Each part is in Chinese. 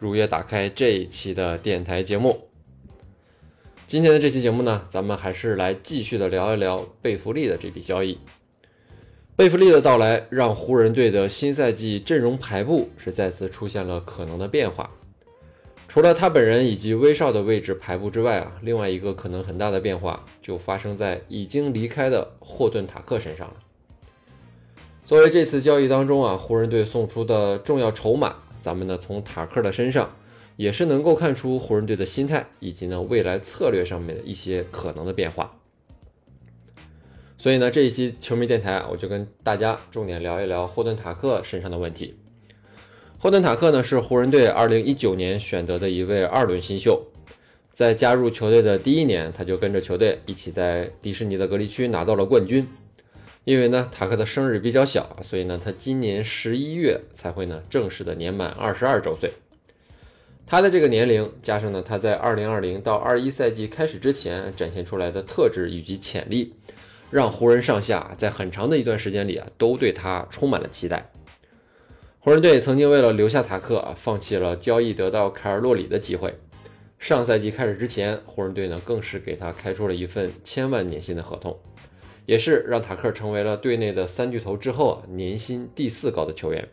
如约打开这一期的电台节目。今天的这期节目呢，咱们还是来继续的聊一聊贝弗利的这笔交易。贝弗利的到来，让湖人队的新赛季阵容排布是再次出现了可能的变化。除了他本人以及威少的位置排布之外啊，另外一个可能很大的变化就发生在已经离开的霍顿塔克身上了。作为这次交易当中啊，湖人队送出的重要筹码，咱们呢从塔克的身上也是能够看出湖人队的心态以及呢未来策略上面的一些可能的变化。所以呢，这一期球迷电台，我就跟大家重点聊一聊霍顿塔克身上的问题。霍顿塔克呢是湖人队2019年选择的一位二轮新秀，在加入球队的第一年，他就跟着球队一起在迪士尼的隔离区拿到了冠军。因为呢，塔克的生日比较小，所以呢，他今年十一月才会呢正式的年满二十二周岁。他的这个年龄加上呢，他在2020到21赛季开始之前展现出来的特质以及潜力，让湖人上下在很长的一段时间里啊，都对他充满了期待。湖人队曾经为了留下塔克啊，放弃了交易得到凯尔洛里的机会。上赛季开始之前，湖人队呢更是给他开出了一份千万年薪的合同，也是让塔克成为了队内的三巨头之后啊年薪第四高的球员。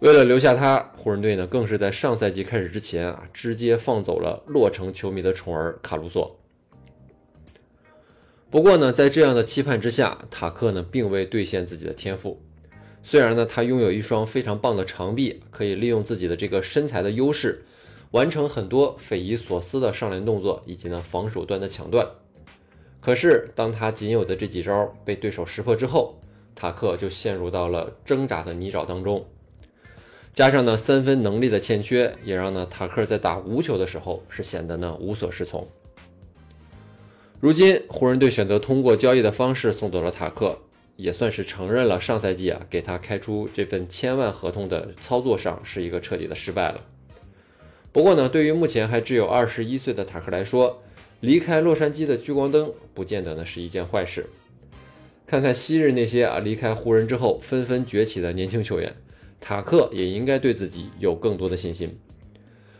为了留下他，湖人队呢更是在上赛季开始之前啊，直接放走了洛城球迷的宠儿卡鲁索。不过呢，在这样的期盼之下，塔克呢并未兑现自己的天赋。虽然呢，他拥有一双非常棒的长臂，可以利用自己的这个身材的优势，完成很多匪夷所思的上篮动作，以及呢防守端的抢断。可是，当他仅有的这几招被对手识破之后，塔克就陷入到了挣扎的泥沼当中。加上呢三分能力的欠缺，也让呢塔克在打无球的时候是显得呢无所适从。如今，湖人队选择通过交易的方式送走了塔克。也算是承认了上赛季啊给他开出这份千万合同的操作上是一个彻底的失败了。不过呢，对于目前还只有二十一岁的塔克来说，离开洛杉矶的聚光灯不见得呢是一件坏事。看看昔日那些啊离开湖人之后纷纷崛起的年轻球员，塔克也应该对自己有更多的信心。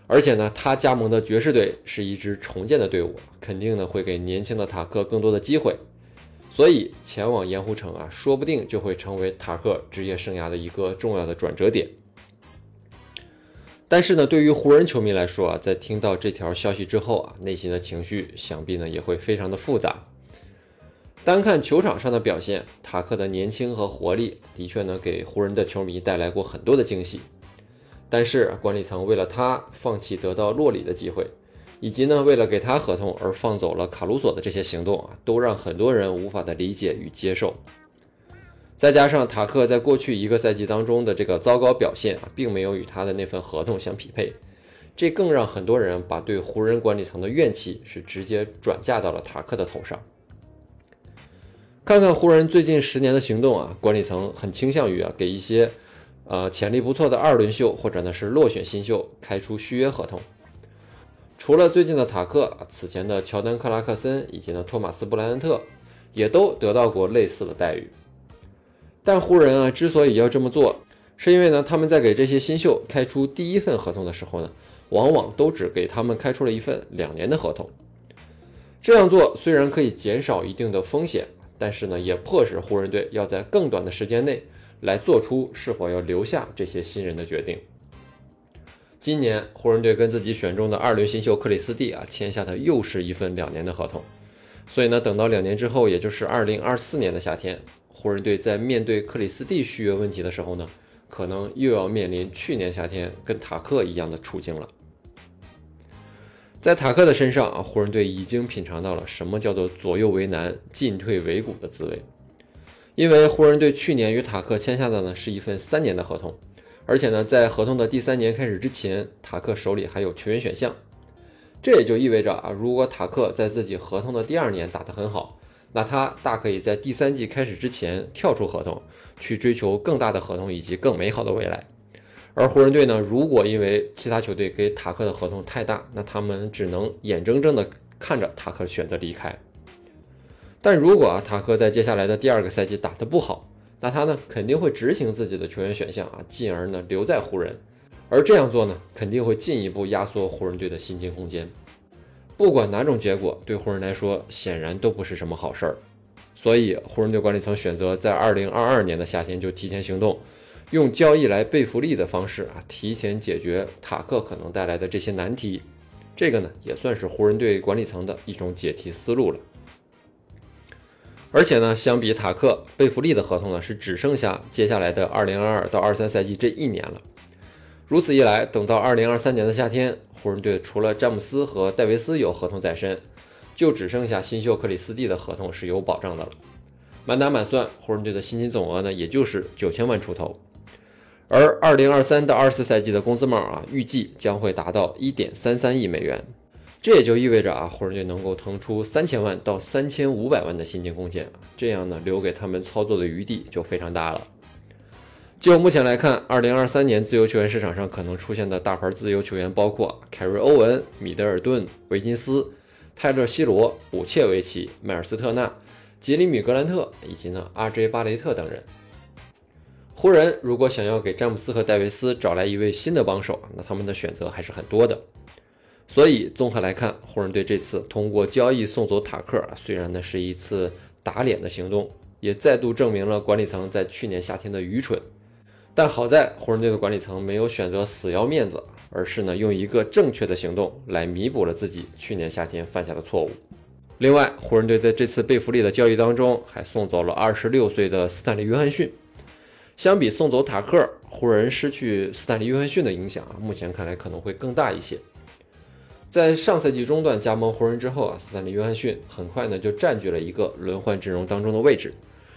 而且呢，他加盟的爵士队是一支重建的队伍，肯定呢会给年轻的塔克更多的机会。所以前往盐湖城啊，说不定就会成为塔克职业生涯的一个重要的转折点。但是呢，对于湖人球迷来说啊，在听到这条消息之后啊，内心的情绪想必呢也会非常的复杂。单看球场上的表现，塔克的年轻和活力的确呢给湖人的球迷带来过很多的惊喜。但是管理层为了他放弃得到洛里的机会。以及呢，为了给他合同而放走了卡鲁索的这些行动啊，都让很多人无法的理解与接受。再加上塔克在过去一个赛季当中的这个糟糕表现啊，并没有与他的那份合同相匹配，这更让很多人把对湖人管理层的怨气是直接转嫁到了塔克的头上。看看湖人最近十年的行动啊，管理层很倾向于啊给一些呃潜力不错的二轮秀或者呢是落选新秀开出续约合同。除了最近的塔克，此前的乔丹·克拉克森以及呢托马斯·布莱恩特，也都得到过类似的待遇。但湖人啊之所以要这么做，是因为呢他们在给这些新秀开出第一份合同的时候呢，往往都只给他们开出了一份两年的合同。这样做虽然可以减少一定的风险，但是呢也迫使湖人队要在更短的时间内来做出是否要留下这些新人的决定。今年湖人队跟自己选中的二轮新秀克里斯蒂啊签下的又是一份两年的合同，所以呢，等到两年之后，也就是二零二四年的夏天，湖人队在面对克里斯蒂续约问题的时候呢，可能又要面临去年夏天跟塔克一样的处境了。在塔克的身上啊，湖人队已经品尝到了什么叫做左右为难、进退维谷的滋味，因为湖人队去年与塔克签下的呢是一份三年的合同。而且呢，在合同的第三年开始之前，塔克手里还有球员选项。这也就意味着啊，如果塔克在自己合同的第二年打得很好，那他大可以在第三季开始之前跳出合同，去追求更大的合同以及更美好的未来。而湖人队呢，如果因为其他球队给塔克的合同太大，那他们只能眼睁睁地看着塔克选择离开。但如果啊，塔克在接下来的第二个赛季打得不好，那他呢肯定会执行自己的球员选项啊，进而呢留在湖人，而这样做呢肯定会进一步压缩湖人队的薪金空间。不管哪种结果，对湖人来说显然都不是什么好事儿。所以湖人队管理层选择在二零二二年的夏天就提前行动，用交易来备福利的方式啊，提前解决塔克可能带来的这些难题。这个呢也算是湖人队管理层的一种解题思路了。而且呢，相比塔克，贝弗利的合同呢是只剩下接下来的二零二二到二三赛季这一年了。如此一来，等到二零二三年的夏天，湖人队除了詹姆斯和戴维斯有合同在身，就只剩下新秀克里斯蒂的合同是有保障的了。满打满算，湖人队的薪金总额呢，也就是九千万出头。而二零二三到二四赛季的工资帽啊，预计将会达到一点三三亿美元。这也就意味着啊，湖人队能够腾出三千万到三千五百万的薪金空间，这样呢，留给他们操作的余地就非常大了。就目前来看，二零二三年自由球员市场上可能出现的大牌自由球员包括凯瑞·欧文、米德尔顿、维金斯、泰勒·西罗、武切维奇、迈尔斯·特纳、杰里米·格兰特以及呢阿 J· 巴雷特等人。湖人如果想要给詹姆斯和戴维斯找来一位新的帮手，那他们的选择还是很多的。所以综合来看，湖人队这次通过交易送走塔克，虽然呢是一次打脸的行动，也再度证明了管理层在去年夏天的愚蠢。但好在湖人队的管理层没有选择死要面子，而是呢用一个正确的行动来弥补了自己去年夏天犯下的错误。另外，湖人队在这次贝弗利的交易当中还送走了二十六岁的斯坦利·约翰逊。相比送走塔克，湖人失去斯坦利·约翰逊的影响啊，目前看来可能会更大一些。在上赛季中段加盟湖人之后啊，斯坦利·约翰逊很快呢就占据了一个轮换阵容当中的位置，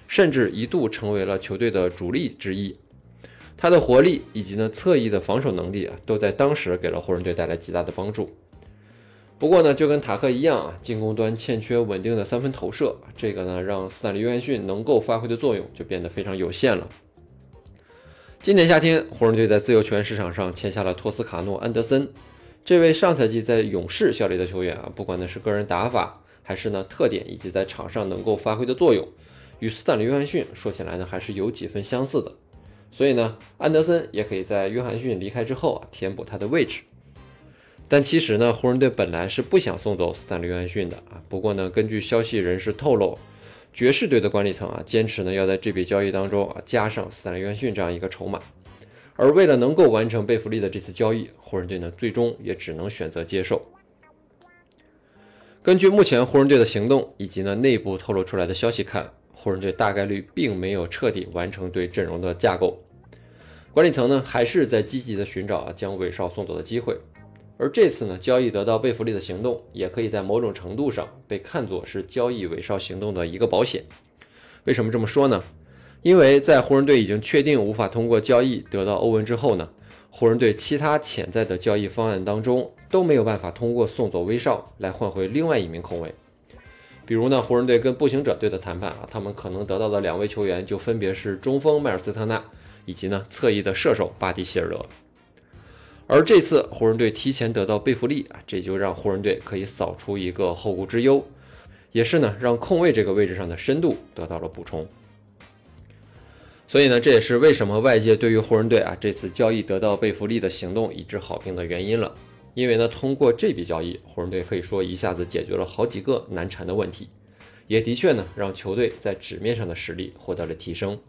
甚至一度成为了球队的主力之一。他的活力以及呢侧翼的防守能力啊，都在当时给了湖人队带来极大的帮助。不过呢，就跟塔克一样啊，进攻端欠缺稳定的三分投射，这个呢让斯坦利·约翰逊能够发挥的作用就变得非常有限了。今年夏天，湖人队在自由球员市场上签下了托斯卡诺·安德森。这位上赛季在勇士效力的球员啊，不管呢是个人打法，还是呢特点，以及在场上能够发挥的作用，与斯坦利·约翰逊说起来呢还是有几分相似的。所以呢，安德森也可以在约翰逊离开之后啊填补他的位置。但其实呢，湖人队本来是不想送走斯坦利·约翰逊的啊。不过呢，根据消息人士透露，爵士队的管理层啊坚持呢要在这笔交易当中啊加上斯坦利·约翰逊这样一个筹码。而为了能够完成贝弗利的这次交易，湖人队呢最终也只能选择接受。根据目前湖人队的行动以及呢内部透露出来的消息看，湖人队大概率并没有彻底完成对阵容的架构，管理层呢还是在积极的寻找啊将韦少送走的机会。而这次呢交易得到贝弗利的行动，也可以在某种程度上被看作是交易韦少行动的一个保险。为什么这么说呢？因为在湖人队已经确定无法通过交易得到欧文之后呢，湖人队其他潜在的交易方案当中都没有办法通过送走威少来换回另外一名控卫。比如呢，湖人队跟步行者队的谈判啊，他们可能得到的两位球员就分别是中锋迈尔斯特纳以及呢侧翼的射手巴蒂希尔德。而这次湖人队提前得到贝弗利啊，这就让湖人队可以扫除一个后顾之忧，也是呢让控卫这个位置上的深度得到了补充。所以呢，这也是为什么外界对于湖人队啊这次交易得到贝弗利的行动一致好评的原因了。因为呢，通过这笔交易，湖人队可以说一下子解决了好几个难缠的问题，也的确呢让球队在纸面上的实力获得了提升。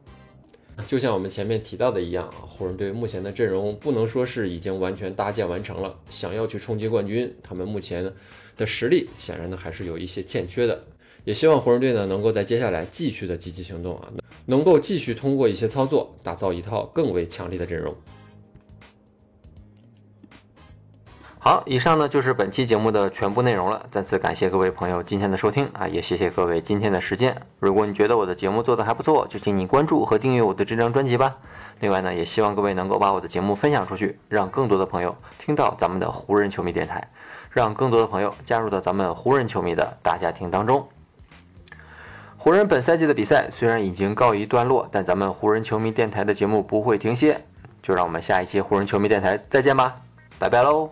就像我们前面提到的一样啊，湖人队目前的阵容不能说是已经完全搭建完成了，想要去冲击冠军，他们目前的实力显然呢还是有一些欠缺的。也希望湖人队呢能够在接下来继续的积极行动啊，能够继续通过一些操作打造一套更为强力的阵容。好，以上呢就是本期节目的全部内容了。再次感谢各位朋友今天的收听啊，也谢谢各位今天的时间。如果你觉得我的节目做得还不错，就请你关注和订阅我的这张专辑吧。另外呢，也希望各位能够把我的节目分享出去，让更多的朋友听到咱们的湖人球迷电台，让更多的朋友加入到咱们湖人球迷的大家庭当中。湖人本赛季的比赛虽然已经告一段落，但咱们湖人球迷电台的节目不会停歇。就让我们下一期湖人球迷电台再见吧，拜拜喽。